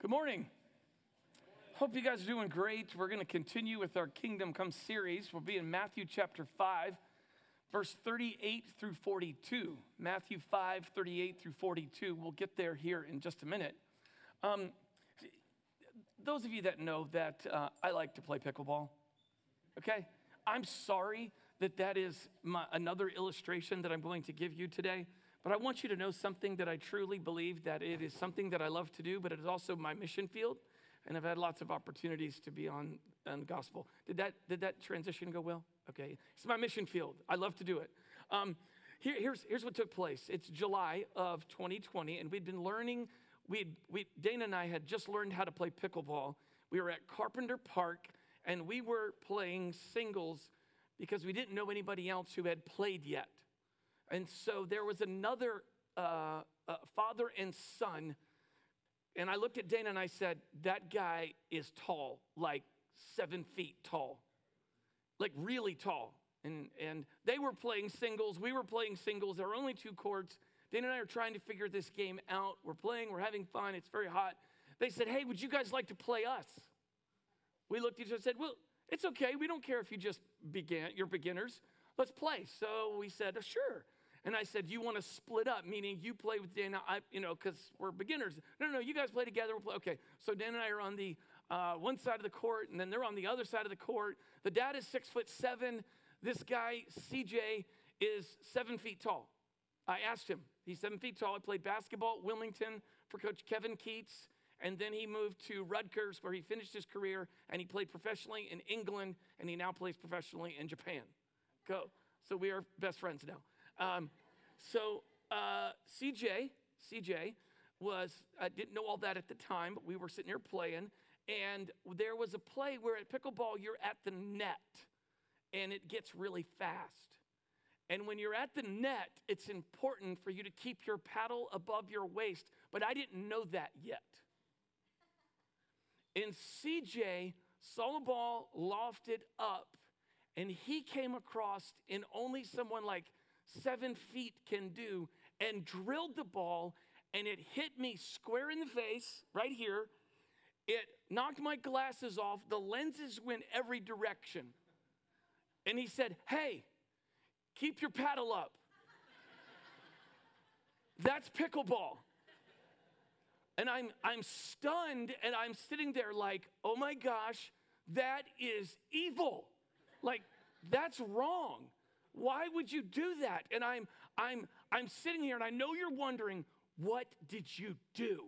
Good morning. Hope you guys are doing great. We're going to continue with our Kingdom Come series. We'll be in Matthew chapter 5, verse 38 through 42. Matthew 5, 38 through 42. We'll get there here in just a minute. Um, those of you that know that uh, I like to play pickleball, okay? I'm sorry that that is my, another illustration that I'm going to give you today. But I want you to know something that I truly believe that it is something that I love to do, but it is also my mission field. And I've had lots of opportunities to be on, on gospel. Did that, did that transition go well? Okay. It's my mission field. I love to do it. Um, here, here's, here's what took place. It's July of 2020, and we'd been learning, we we, Dana and I had just learned how to play pickleball. We were at Carpenter Park, and we were playing singles because we didn't know anybody else who had played yet. And so there was another uh, uh, father and son. And I looked at Dana and I said, That guy is tall, like seven feet tall, like really tall. And, and they were playing singles. We were playing singles. There were only two courts. Dana and I are trying to figure this game out. We're playing, we're having fun. It's very hot. They said, Hey, would you guys like to play us? We looked at each other and said, Well, it's okay. We don't care if you just began, you're beginners. Let's play. So we said, Sure. And I said, You want to split up, meaning you play with Dan, I, you know, because we're beginners. No, no, no, you guys play together. We'll play. Okay, so Dan and I are on the uh, one side of the court, and then they're on the other side of the court. The dad is six foot seven. This guy, CJ, is seven feet tall. I asked him, he's seven feet tall. He played basketball at Wilmington for Coach Kevin Keatts, And then he moved to Rutgers, where he finished his career, and he played professionally in England, and he now plays professionally in Japan. Go. So we are best friends now. Um, so uh, CJ, CJ was, I didn't know all that at the time, but we were sitting here playing, and there was a play where at pickleball you're at the net, and it gets really fast. And when you're at the net, it's important for you to keep your paddle above your waist, but I didn't know that yet. And CJ saw the ball lofted up, and he came across in only someone like seven feet can do and drilled the ball, and it hit me square in the face right here. It knocked my glasses off. The lenses went every direction. And he said, Hey, keep your paddle up. That's pickleball. And I'm, I'm stunned and I'm sitting there like, oh my gosh, that is evil. Like, that's wrong. Why would you do that? And I'm, I'm, I'm sitting here and I know you're wondering, what did you do?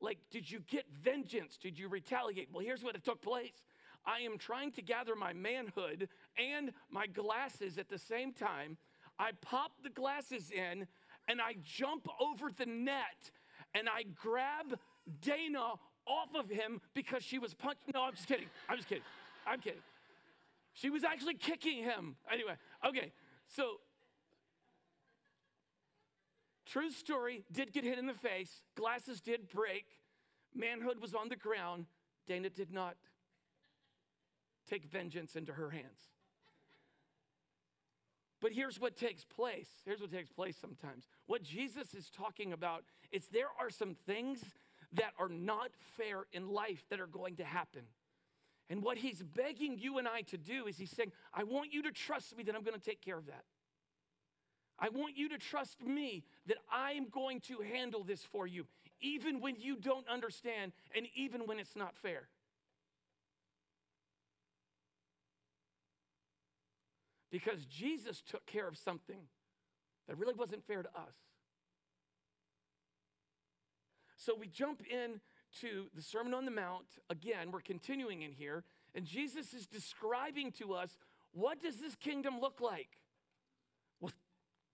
Like, did you get vengeance? Did you retaliate? Well, here's what it took place. I am trying to gather my manhood and my glasses at the same time. I pop the glasses in and I jump over the net and I grab Dana off of him because she was punching. No, I'm just kidding. I'm just kidding. I'm kidding. She was actually kicking him. Anyway, okay, so true story did get hit in the face, glasses did break, manhood was on the ground. Dana did not take vengeance into her hands. But here's what takes place. Here's what takes place sometimes. What Jesus is talking about is there are some things that are not fair in life that are going to happen. And what he's begging you and I to do is he's saying, I want you to trust me that I'm going to take care of that. I want you to trust me that I'm going to handle this for you, even when you don't understand and even when it's not fair. Because Jesus took care of something that really wasn't fair to us. So we jump in to the Sermon on the Mount. Again, we're continuing in here, and Jesus is describing to us what does this kingdom look like? Well,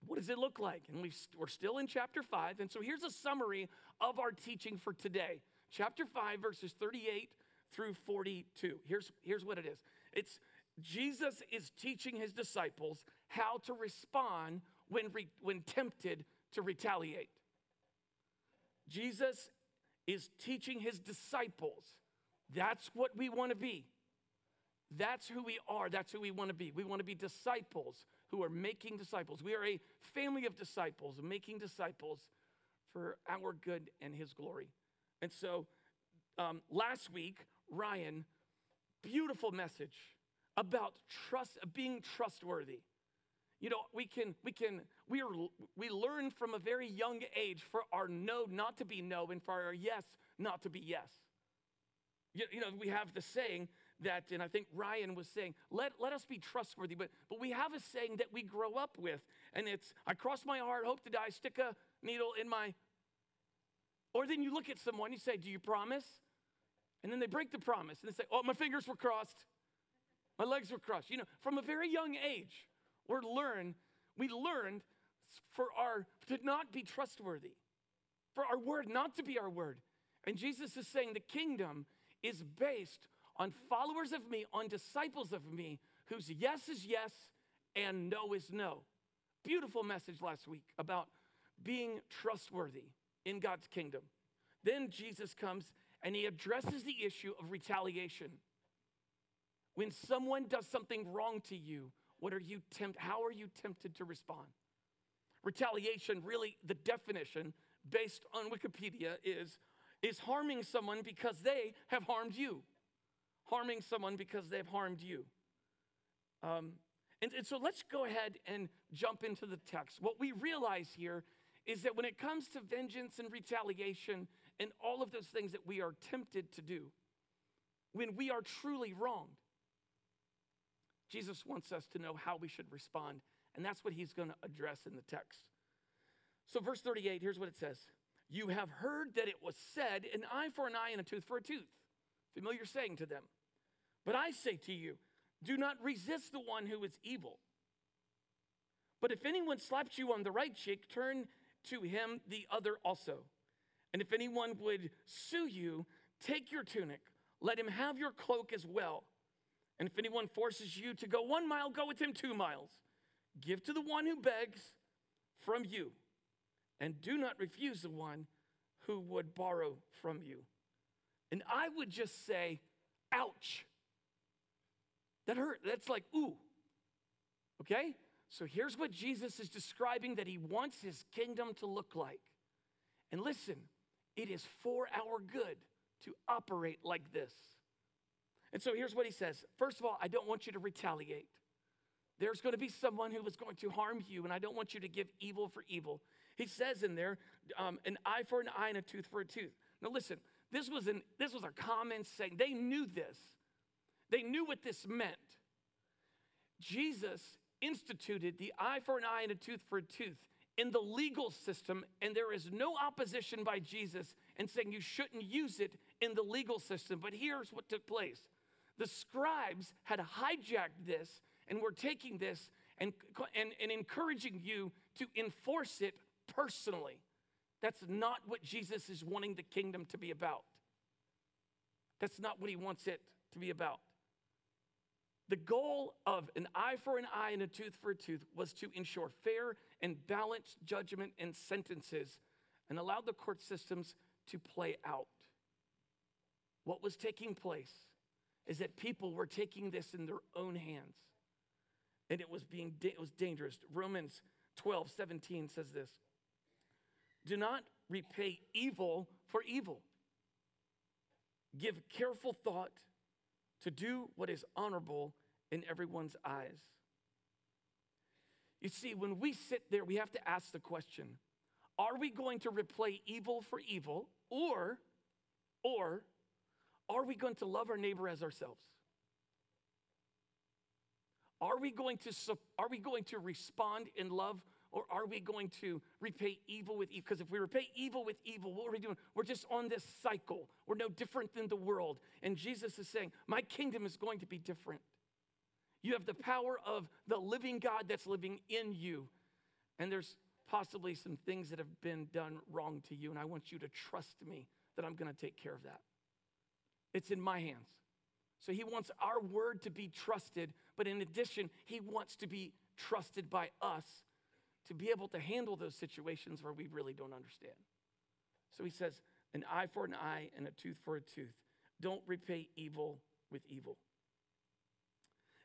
what does it look like? And we are still in chapter 5. And so here's a summary of our teaching for today. Chapter 5, verses 38 through 42. Here's, here's what it is it's Jesus is teaching his disciples how to respond when, re, when tempted to retaliate. Jesus is teaching his disciples. That's what we want to be. That's who we are. That's who we want to be. We want to be disciples who are making disciples. We are a family of disciples, making disciples for our good and his glory. And so um, last week, Ryan, beautiful message about trust, being trustworthy. You know, we can, we can, we are, we learn from a very young age for our no not to be no and for our yes not to be yes. You, you know, we have the saying that, and I think Ryan was saying, let, let us be trustworthy, but, but we have a saying that we grow up with, and it's, I cross my heart, hope to die, stick a needle in my, or then you look at someone, you say, do you promise? And then they break the promise, and they say, oh, my fingers were crossed. My legs were crossed. You know, from a very young age, we learn, we learned for our to not be trustworthy, for our word not to be our word. And Jesus is saying the kingdom is based on followers of me, on disciples of me, whose yes is yes and no is no. Beautiful message last week about being trustworthy in God's kingdom. Then Jesus comes and he addresses the issue of retaliation. When someone does something wrong to you, what are you tempt how are you tempted to respond? Retaliation, really the definition based on Wikipedia is is harming someone because they have harmed you. Harming someone because they've harmed you. Um, and, and so let's go ahead and jump into the text. What we realize here is that when it comes to vengeance and retaliation and all of those things that we are tempted to do, when we are truly wronged, Jesus wants us to know how we should respond. And that's what he's going to address in the text. So, verse 38, here's what it says You have heard that it was said, an eye for an eye and a tooth for a tooth. Familiar saying to them. But I say to you, do not resist the one who is evil. But if anyone slaps you on the right cheek, turn to him the other also. And if anyone would sue you, take your tunic, let him have your cloak as well. And if anyone forces you to go one mile, go with him two miles. Give to the one who begs from you, and do not refuse the one who would borrow from you. And I would just say, ouch. That hurt. That's like, ooh. Okay? So here's what Jesus is describing that he wants his kingdom to look like. And listen, it is for our good to operate like this. And so here's what he says First of all, I don't want you to retaliate. There's going to be someone who is going to harm you, and I don't want you to give evil for evil. He says in there, um, an eye for an eye and a tooth for a tooth. Now listen, this was, an, this was a common saying. They knew this. They knew what this meant. Jesus instituted the eye for an eye and a tooth for a tooth in the legal system, and there is no opposition by Jesus in saying you shouldn't use it in the legal system. But here's what took place the scribes had hijacked this and were taking this and, and, and encouraging you to enforce it personally. That's not what Jesus is wanting the kingdom to be about. That's not what he wants it to be about. The goal of an eye for an eye and a tooth for a tooth was to ensure fair and balanced judgment and sentences and allow the court systems to play out. What was taking place is that people were taking this in their own hands. And it was being it was dangerous. Romans 12, 17 says this. Do not repay evil for evil. Give careful thought to do what is honorable in everyone's eyes. You see, when we sit there, we have to ask the question are we going to repay evil for evil, or, or are we going to love our neighbor as ourselves? Are we going to, are we going to respond in love or are we going to repay evil with evil? Because if we repay evil with evil, what are we doing? We're just on this cycle. We're no different than the world. And Jesus is saying, My kingdom is going to be different. You have the power of the living God that's living in you. And there's possibly some things that have been done wrong to you. And I want you to trust me that I'm going to take care of that. It's in my hands. So he wants our word to be trusted, but in addition, he wants to be trusted by us to be able to handle those situations where we really don't understand. So he says, an eye for an eye and a tooth for a tooth. Don't repay evil with evil.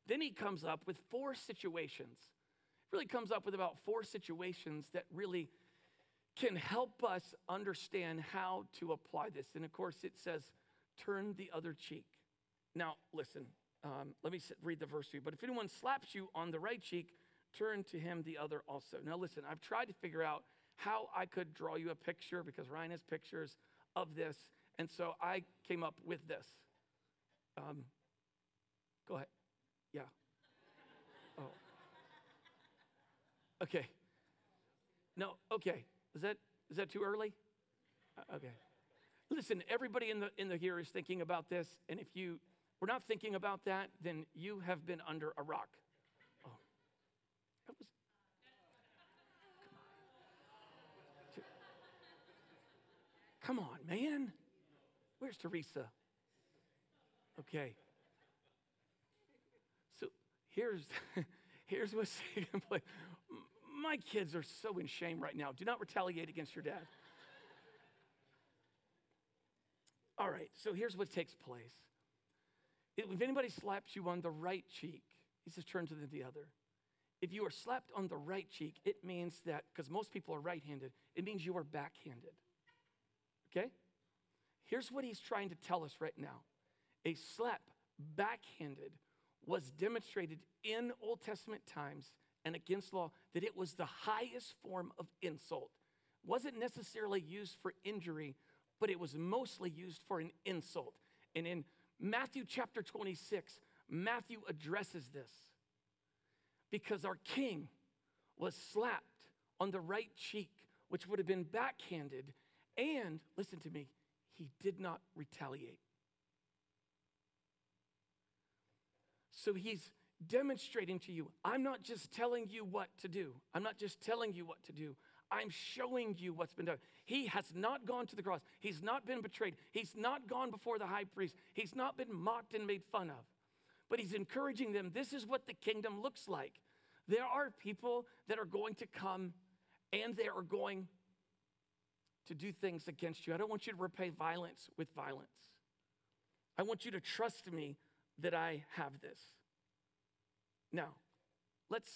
Then he comes up with four situations. Really comes up with about four situations that really can help us understand how to apply this. And of course, it says turn the other cheek. Now, listen, um, let me read the verse to you. But if anyone slaps you on the right cheek, turn to him the other also. Now, listen, I've tried to figure out how I could draw you a picture because Ryan has pictures of this. And so I came up with this. Um, go ahead. Yeah. Oh. Okay. No, okay. Is that is that too early? Uh, okay. Listen, everybody in the in the here is thinking about this, and if you were not thinking about that, then you have been under a rock. Oh. That was Come on, man. Where's Teresa? Okay. So here's here's what's taking place. My kids are so in shame right now. Do not retaliate against your dad. All right, so here's what takes place. If anybody slaps you on the right cheek, he says, turn to the other. If you are slapped on the right cheek, it means that, because most people are right handed, it means you are backhanded. Okay? Here's what he's trying to tell us right now a slap backhanded was demonstrated in Old Testament times and against law that it was the highest form of insult. Wasn't necessarily used for injury, but it was mostly used for an insult. And in Matthew chapter 26, Matthew addresses this because our king was slapped on the right cheek, which would have been backhanded, and listen to me, he did not retaliate. So he's demonstrating to you I'm not just telling you what to do, I'm not just telling you what to do. I'm showing you what's been done. He has not gone to the cross. He's not been betrayed. He's not gone before the high priest. He's not been mocked and made fun of. But he's encouraging them this is what the kingdom looks like. There are people that are going to come and they are going to do things against you. I don't want you to repay violence with violence. I want you to trust me that I have this. Now, let's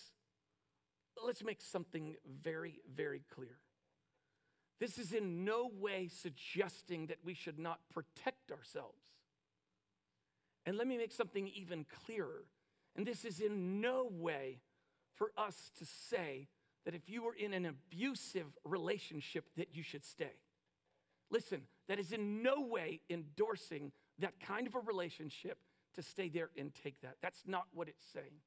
let's make something very very clear. This is in no way suggesting that we should not protect ourselves. And let me make something even clearer. And this is in no way for us to say that if you are in an abusive relationship that you should stay. Listen, that is in no way endorsing that kind of a relationship to stay there and take that. That's not what it's saying.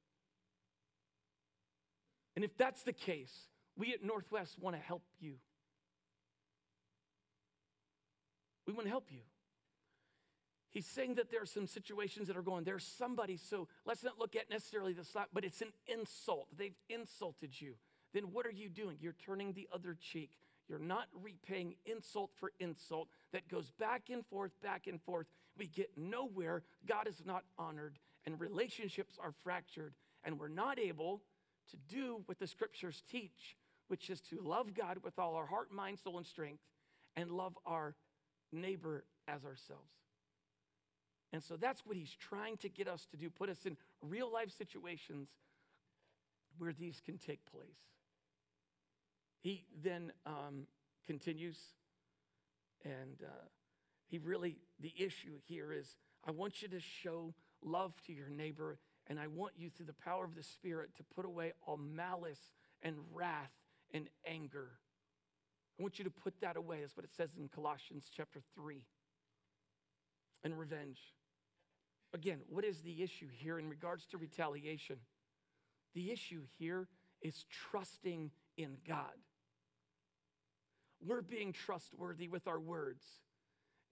And if that's the case, we at Northwest want to help you. We want to help you. He's saying that there are some situations that are going, there's somebody, so let's not look at necessarily the slap, but it's an insult. They've insulted you then what are you doing? You're turning the other cheek. You're not repaying insult for insult that goes back and forth, back and forth. We get nowhere. God is not honored, and relationships are fractured, and we're not able to do what the scriptures teach, which is to love God with all our heart, mind, soul, and strength, and love our neighbor as ourselves. And so that's what he's trying to get us to do put us in real life situations where these can take place. He then um, continues, and uh, he really, the issue here is I want you to show love to your neighbor, and I want you, through the power of the Spirit, to put away all malice and wrath and anger. I want you to put that away. That's what it says in Colossians chapter 3. And revenge. Again, what is the issue here in regards to retaliation? The issue here is trusting in God. We're being trustworthy with our words.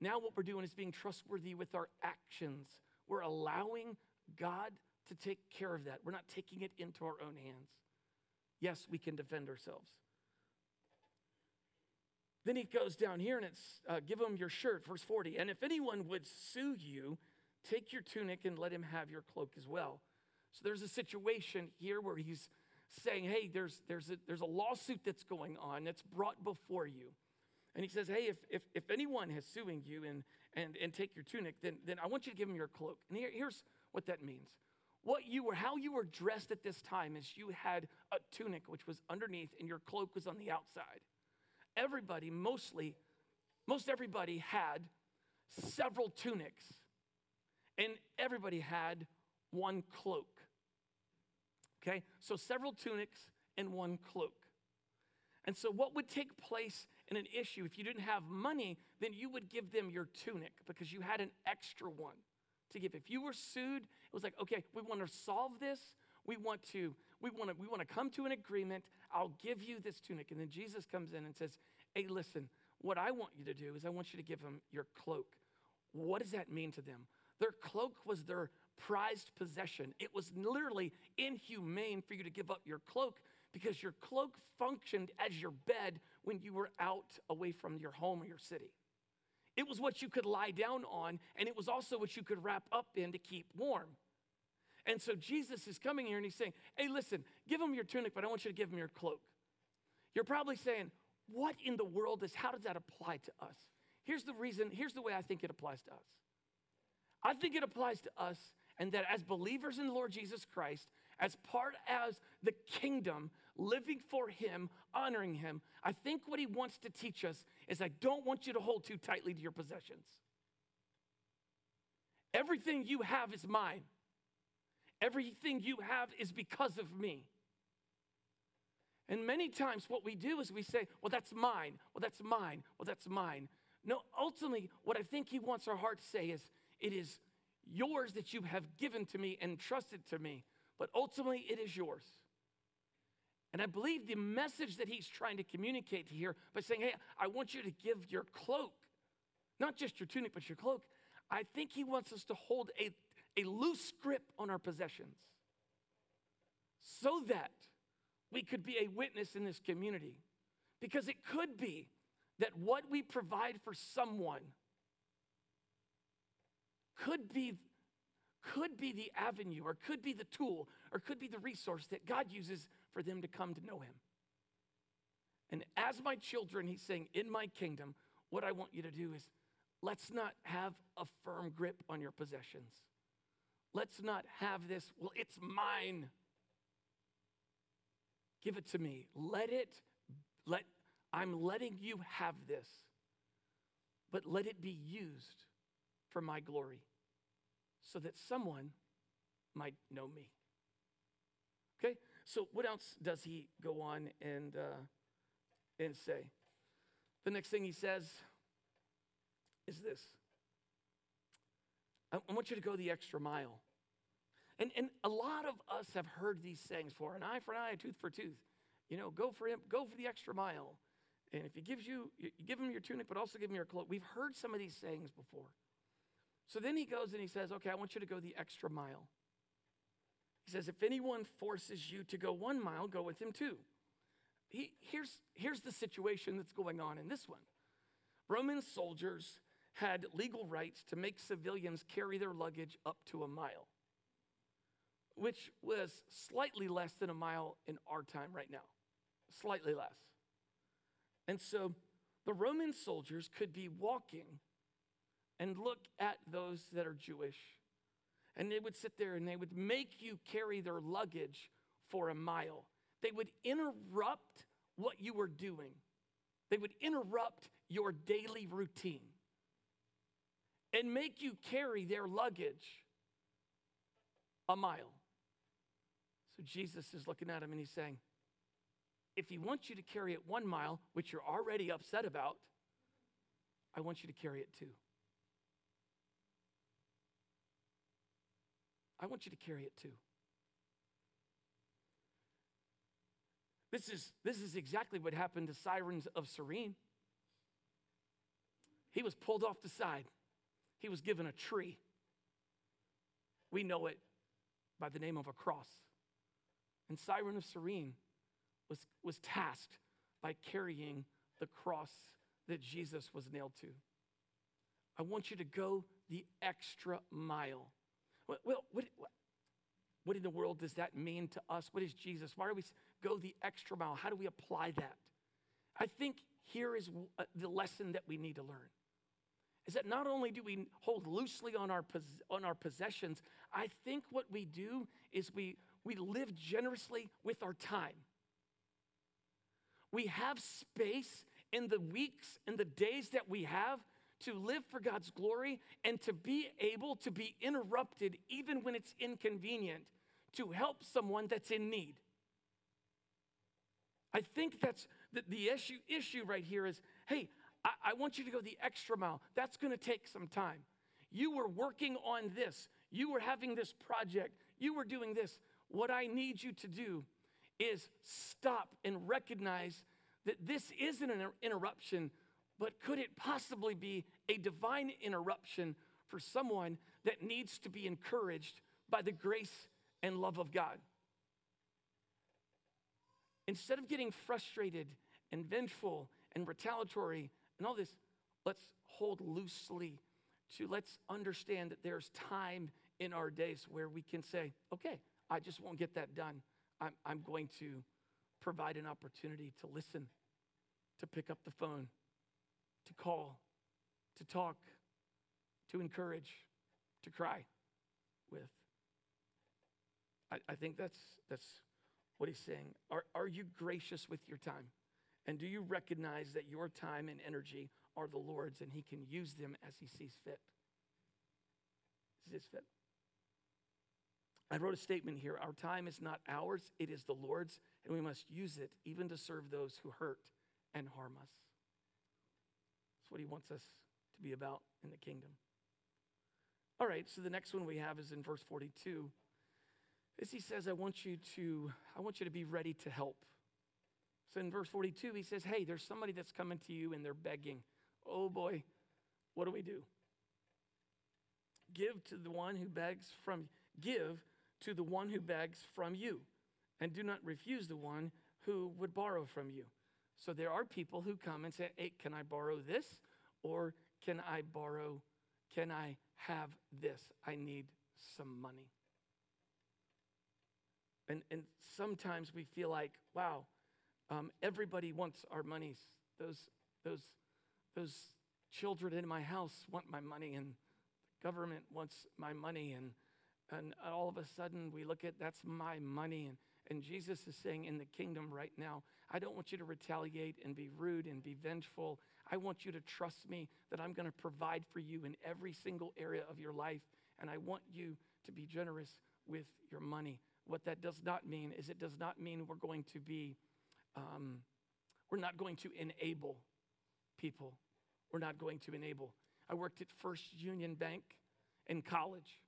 Now, what we're doing is being trustworthy with our actions. We're allowing God to take care of that. We're not taking it into our own hands. Yes, we can defend ourselves. Then he goes down here and it's uh, give him your shirt, verse 40. And if anyone would sue you, take your tunic and let him have your cloak as well. So there's a situation here where he's saying, hey, there's, there's, a, there's a lawsuit that's going on that's brought before you. And he says, hey, if, if, if anyone has suing you and, and, and take your tunic, then, then I want you to give him your cloak. And here, here's what that means. What you were, how you were dressed at this time is you had a tunic which was underneath and your cloak was on the outside. Everybody, mostly, most everybody had several tunics, and everybody had one cloak. Okay, so several tunics and one cloak. And so, what would take place in an issue if you didn't have money, then you would give them your tunic because you had an extra one to give. If you were sued, it was like, okay, we want to solve this. We want to, we want to, we want to come to an agreement. I'll give you this tunic. And then Jesus comes in and says, Hey, listen, what I want you to do is I want you to give them your cloak. What does that mean to them? Their cloak was their prized possession. It was literally inhumane for you to give up your cloak because your cloak functioned as your bed when you were out away from your home or your city. It was what you could lie down on, and it was also what you could wrap up in to keep warm. And so Jesus is coming here and he's saying, Hey, listen, give them your tunic, but I want you to give them your cloak. You're probably saying, What in the world is, how does that apply to us? Here's the reason, here's the way I think it applies to us. I think it applies to us, and that as believers in the Lord Jesus Christ, as part as the kingdom, living for Him, honoring Him, I think what He wants to teach us is I don't want you to hold too tightly to your possessions. Everything you have is mine. Everything you have is because of me. And many times, what we do is we say, Well, that's mine. Well, that's mine. Well, that's mine. No, ultimately, what I think he wants our heart to say is, It is yours that you have given to me and trusted to me, but ultimately, it is yours. And I believe the message that he's trying to communicate here by saying, Hey, I want you to give your cloak, not just your tunic, but your cloak. I think he wants us to hold a, a loose grip on our possessions so that we could be a witness in this community. Because it could be that what we provide for someone could be could be the avenue or could be the tool or could be the resource that God uses for them to come to know him. And as my children, he's saying, in my kingdom, what I want you to do is let's not have a firm grip on your possessions. Let's not have this, well, it's mine. Give it to me. Let it, let, I'm letting you have this, but let it be used for my glory so that someone might know me. Okay? So, what else does he go on and, uh, and say? The next thing he says is this I, want you to go the extra mile. And, and a lot of us have heard these sayings for an eye for an eye, a tooth for a tooth. You know, go for him, go for the extra mile. And if he gives you, you give him your tunic, but also give him your cloak. We've heard some of these sayings before. So then he goes and he says, Okay, I want you to go the extra mile. He says, If anyone forces you to go one mile, go with him too. He, here's, here's the situation that's going on in this one Roman soldiers had legal rights to make civilians carry their luggage up to a mile which was slightly less than a mile in our time right now, slightly less. And so the Roman soldiers could be walking and look at those that are Jewish, and they would sit there and they would make you carry their luggage for a mile. They would interrupt what you were doing, they would interrupt your daily routine and make you carry their luggage a mile. So Jesus is looking at him and he's saying, if he wants you to carry it one mile, which you're already upset about, I want you to carry it two. I want you to carry it too. This is, this is exactly what happened to Simon of Cyrene. He was pulled off the side, he was given a tree. We know it by the name of a cross. And Cyrene of Cyrene was, was tasked by carrying the cross that Jesus was nailed to. I want you to go the extra mile. Well, what, what, what in the world does that mean to us? What is Jesus? Why do we go the extra mile? How do we apply that? I think here is uh, the lesson that we need to learn is that not only do we hold loosely on our, on our possessions, I think what we do is we, we live generously with our time. We have space in the weeks and the days that we have to live for God's glory and to be able to be interrupted even when it's inconvenient to help someone that's in need. I think that's the, the issue, issue right here is hey, I, I want you to go the extra mile. That's going to take some time. You were working on this, you were having this project, you were doing this. What I need you to do is stop and recognize that this isn't an interruption, but could it possibly be a divine interruption for someone that needs to be encouraged by the grace and love of God? Instead of getting frustrated and vengeful and retaliatory and all this, let's hold loosely to let's understand that there's time in our days where we can say, okay, I just won't get that done. I'm, I'm going to provide an opportunity to listen, to pick up the phone, to call, to talk, to encourage, to cry with. I, I think that's, that's what he's saying. Are, are you gracious with your time? And do you recognize that your time and energy are the Lord's and he can use them as he sees fit? Sees fit. I wrote a statement here Our time is not ours, it is the Lord's, and we must use it even to serve those who hurt and harm us. That's what he wants us to be about in the kingdom. All right, so the next one we have is in verse 42. As he says, I want you to, I want you to be ready to help. So in verse 42, he says, Hey, there's somebody that's coming to you and they're begging. Oh boy, what do we do? Give to the one who begs from give to the one who begs from you, and do not refuse the one who would borrow from you. So there are people who come and say, Hey, can I borrow this? Or can I borrow, can I have this? I need some money. And, and sometimes we feel like, wow, um, everybody wants our monies. Those, those, those children in my house want my money, and the government wants my money, and and all of a sudden, we look at that's my money. And, and Jesus is saying in the kingdom right now, I don't want you to retaliate and be rude and be vengeful. I want you to trust me that I'm going to provide for you in every single area of your life. And I want you to be generous with your money. What that does not mean is it does not mean we're going to be, um, we're not going to enable people. We're not going to enable. I worked at First Union Bank in college.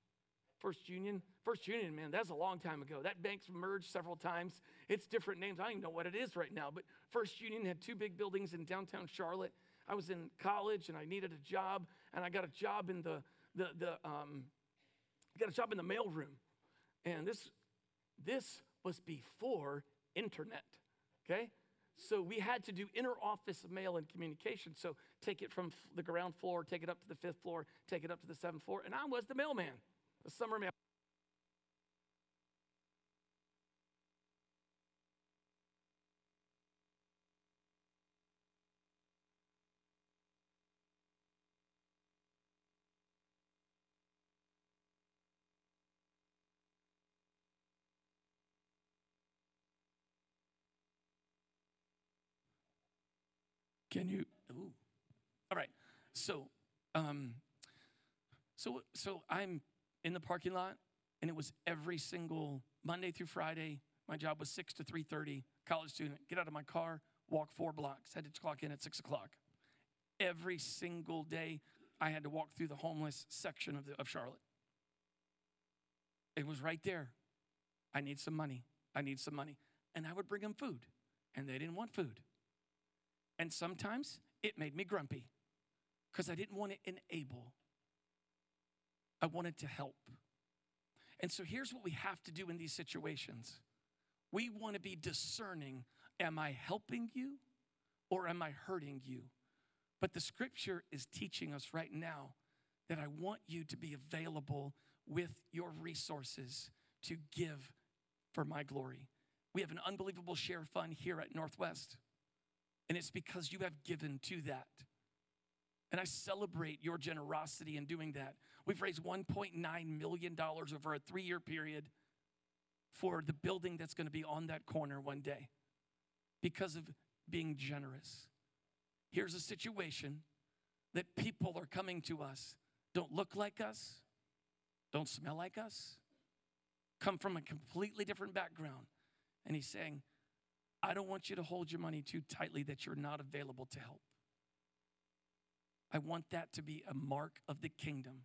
First Union. First Union, man, that's a long time ago. That bank's merged several times. It's different names. I don't even know what it is right now. But First Union had two big buildings in downtown Charlotte. I was in college and I needed a job, and I got a job in the the the um, got a job in the mailroom. And this this was before internet. Okay, so we had to do inter office mail and communication. So take it from the ground floor, take it up to the fifth floor, take it up to the seventh floor, and I was the mailman the summer mail. Can you? Ooh. All right. So, um, so, so I'm in the parking lot, and it was every single Monday through Friday. My job was 6 to 3.30, college student, get out of my car, walk four blocks, had to clock in at 6 o'clock. Every single day, I had to walk through the homeless section of, the, of Charlotte. It was right there. I need some money. I need some money. And I would bring them food, and they didn't want food. And sometimes it made me grumpy because I didn't want to enable I wanted to help. And so here's what we have to do in these situations we want to be discerning am I helping you or am I hurting you? But the scripture is teaching us right now that I want you to be available with your resources to give for my glory. We have an unbelievable share fund here at Northwest, and it's because you have given to that. And I celebrate your generosity in doing that. We've raised $1.9 million over a three year period for the building that's going to be on that corner one day because of being generous. Here's a situation that people are coming to us don't look like us, don't smell like us, come from a completely different background. And he's saying, I don't want you to hold your money too tightly that you're not available to help. I want that to be a mark of the kingdom.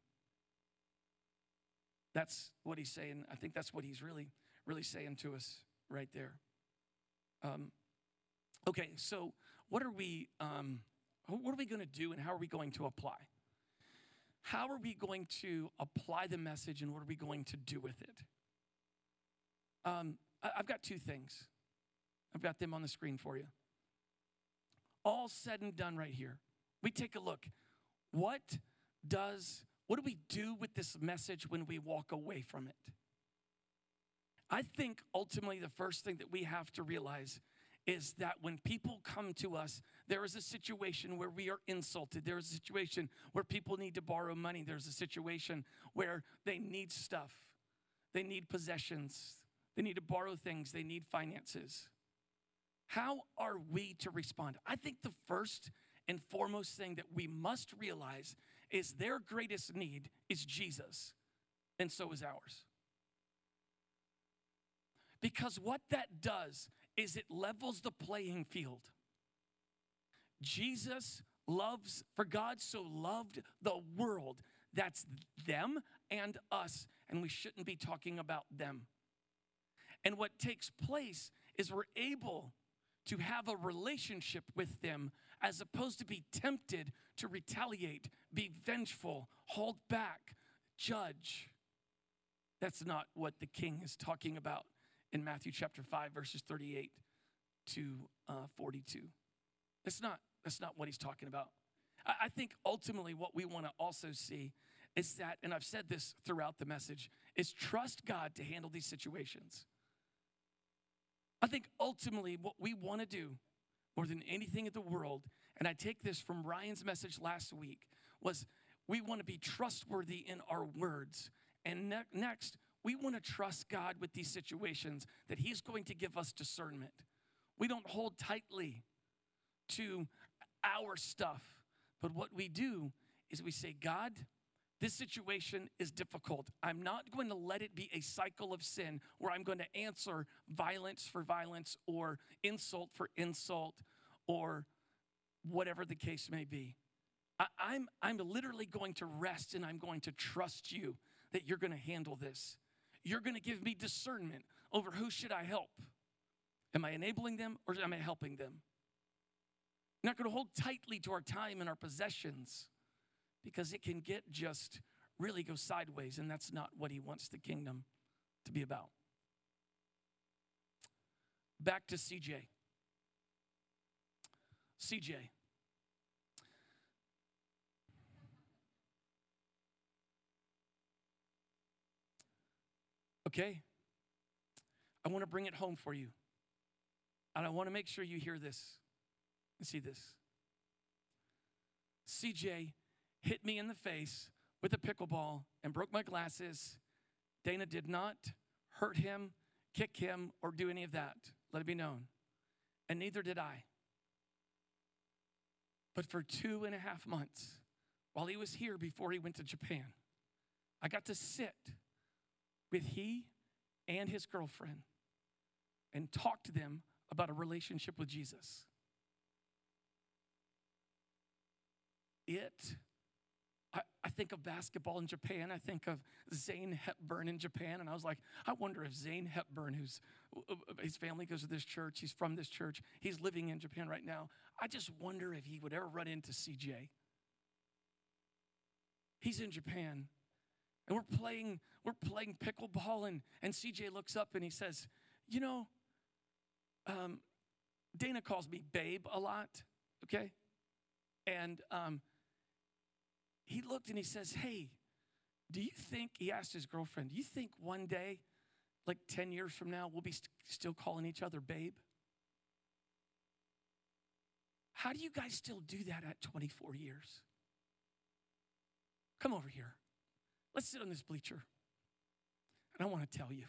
That's what he's saying. I think that's what he's really, really saying to us right there. Um, okay, so what are we? Um, what are we going to do, and how are we going to apply? How are we going to apply the message, and what are we going to do with it? Um, I've got two things. I've got them on the screen for you. All said and done right here. We take a look. What does what do we do with this message when we walk away from it? I think ultimately the first thing that we have to realize is that when people come to us, there is a situation where we are insulted. There is a situation where people need to borrow money. There's a situation where they need stuff, they need possessions, they need to borrow things, they need finances. How are we to respond? I think the first and foremost thing that we must realize is their greatest need is Jesus, and so is ours. Because what that does is it levels the playing field. Jesus loves, for God so loved the world. That's them and us, and we shouldn't be talking about them. And what takes place is we're able to have a relationship with them as opposed to be tempted to retaliate, be vengeful, hold back, judge. That's not what the king is talking about in Matthew chapter 5, verses 38 to uh, 42. That's not, that's not what he's talking about. I, I think ultimately what we want to also see is that, and I've said this throughout the message, is trust God to handle these situations. I think ultimately what we want to do more than anything in the world, and I take this from Ryan's message last week, was we want to be trustworthy in our words. And ne- next, we want to trust God with these situations that He's going to give us discernment. We don't hold tightly to our stuff, but what we do is we say, God, this situation is difficult. I'm not going to let it be a cycle of sin where I'm going to answer violence for violence or insult for insult or whatever the case may be. I, am I'm, I'm literally going to rest and I'm going to trust you that you're going to handle this. You're going to give me discernment over who should I help. Am I enabling them or am I helping them? Not going to hold tightly to our time and our possessions because it can get just really go sideways, and that's not what he wants the kingdom to be about. Back to CJ. CJ. Okay? I want to bring it home for you. And I want to make sure you hear this and see this. CJ hit me in the face with a pickleball and broke my glasses. Dana did not hurt him, kick him, or do any of that. Let it be known. And neither did I. But for two and a half months, while he was here before he went to Japan, I got to sit with he and his girlfriend and talk to them about a relationship with Jesus. It think of basketball in Japan. I think of Zane Hepburn in Japan. And I was like, I wonder if Zane Hepburn, who's his family goes to this church, he's from this church, he's living in Japan right now. I just wonder if he would ever run into CJ. He's in Japan. And we're playing, we're playing pickleball, and, and CJ looks up and he says, You know, um, Dana calls me babe a lot, okay? And um, he looked and he says, Hey, do you think, he asked his girlfriend, do you think one day, like 10 years from now, we'll be st- still calling each other babe? How do you guys still do that at 24 years? Come over here. Let's sit on this bleacher. And I want to tell you.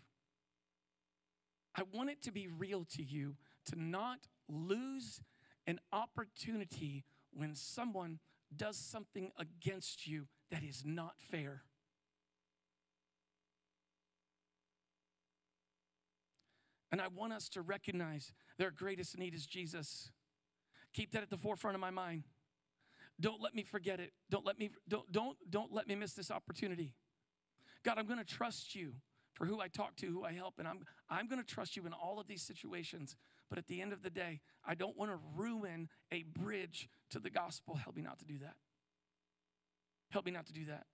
I want it to be real to you to not lose an opportunity when someone does something against you that is not fair. And I want us to recognize their greatest need is Jesus. Keep that at the forefront of my mind. Don't let me forget it. Don't let me don't don't don't let me miss this opportunity. God, I'm going to trust you for who I talk to, who I help, and I'm I'm going to trust you in all of these situations. But at the end of the day, I don't want to ruin a bridge to the gospel. Help me not to do that. Help me not to do that.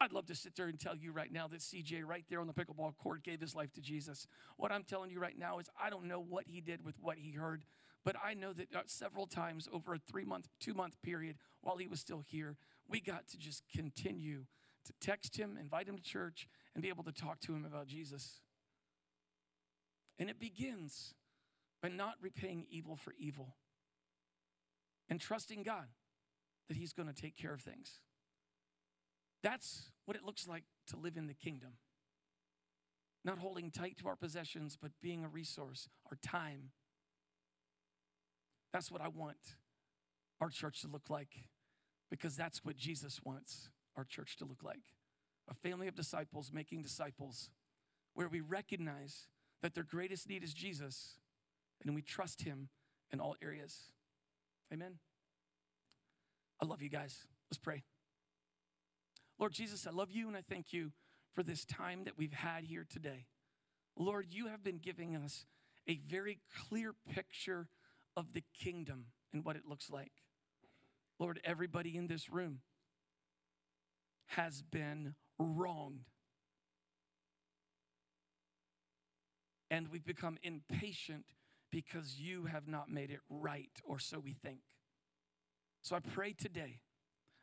I'd love to sit there and tell you right now that CJ, right there on the pickleball court, gave his life to Jesus. What I'm telling you right now is I don't know what he did with what he heard, but I know that uh, several times over a three month, two month period while he was still here, we got to just continue to text him, invite him to church, and be able to talk to him about Jesus. And it begins by not repaying evil for evil and trusting God that he's going to take care of things. That's what it looks like to live in the kingdom. Not holding tight to our possessions, but being a resource, our time. That's what I want our church to look like because that's what Jesus wants our church to look like a family of disciples making disciples where we recognize that their greatest need is Jesus and we trust Him in all areas. Amen. I love you guys. Let's pray. Lord Jesus, I love you and I thank you for this time that we've had here today. Lord, you have been giving us a very clear picture of the kingdom and what it looks like. Lord, everybody in this room has been wronged. And we've become impatient because you have not made it right, or so we think. So I pray today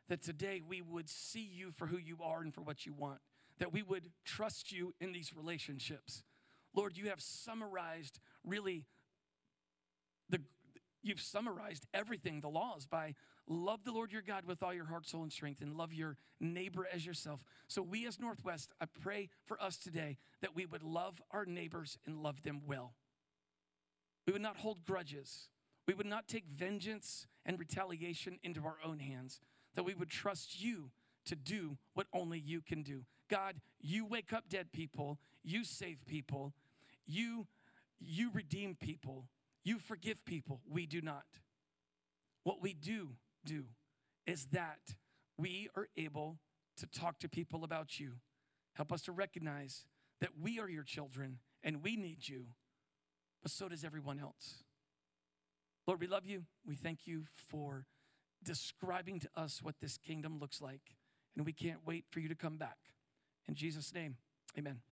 that today we would see you for who you are and for what you want, that we would trust you in these relationships. Lord, you have summarized really the you've summarized everything, the laws by love the Lord your God with all your heart, soul, and strength, and love your neighbor as yourself. So, we as Northwest, I pray for us today that we would love our neighbors and love them well. We would not hold grudges. We would not take vengeance and retaliation into our own hands, that we would trust you to do what only you can do. God, you wake up dead people, you save people, you you redeem people, you forgive people. We do not. What we do do is that we are able to talk to people about you. Help us to recognize that we are your children and we need you, but so does everyone else. Lord, we love you. We thank you for describing to us what this kingdom looks like. And we can't wait for you to come back. In Jesus' name, amen.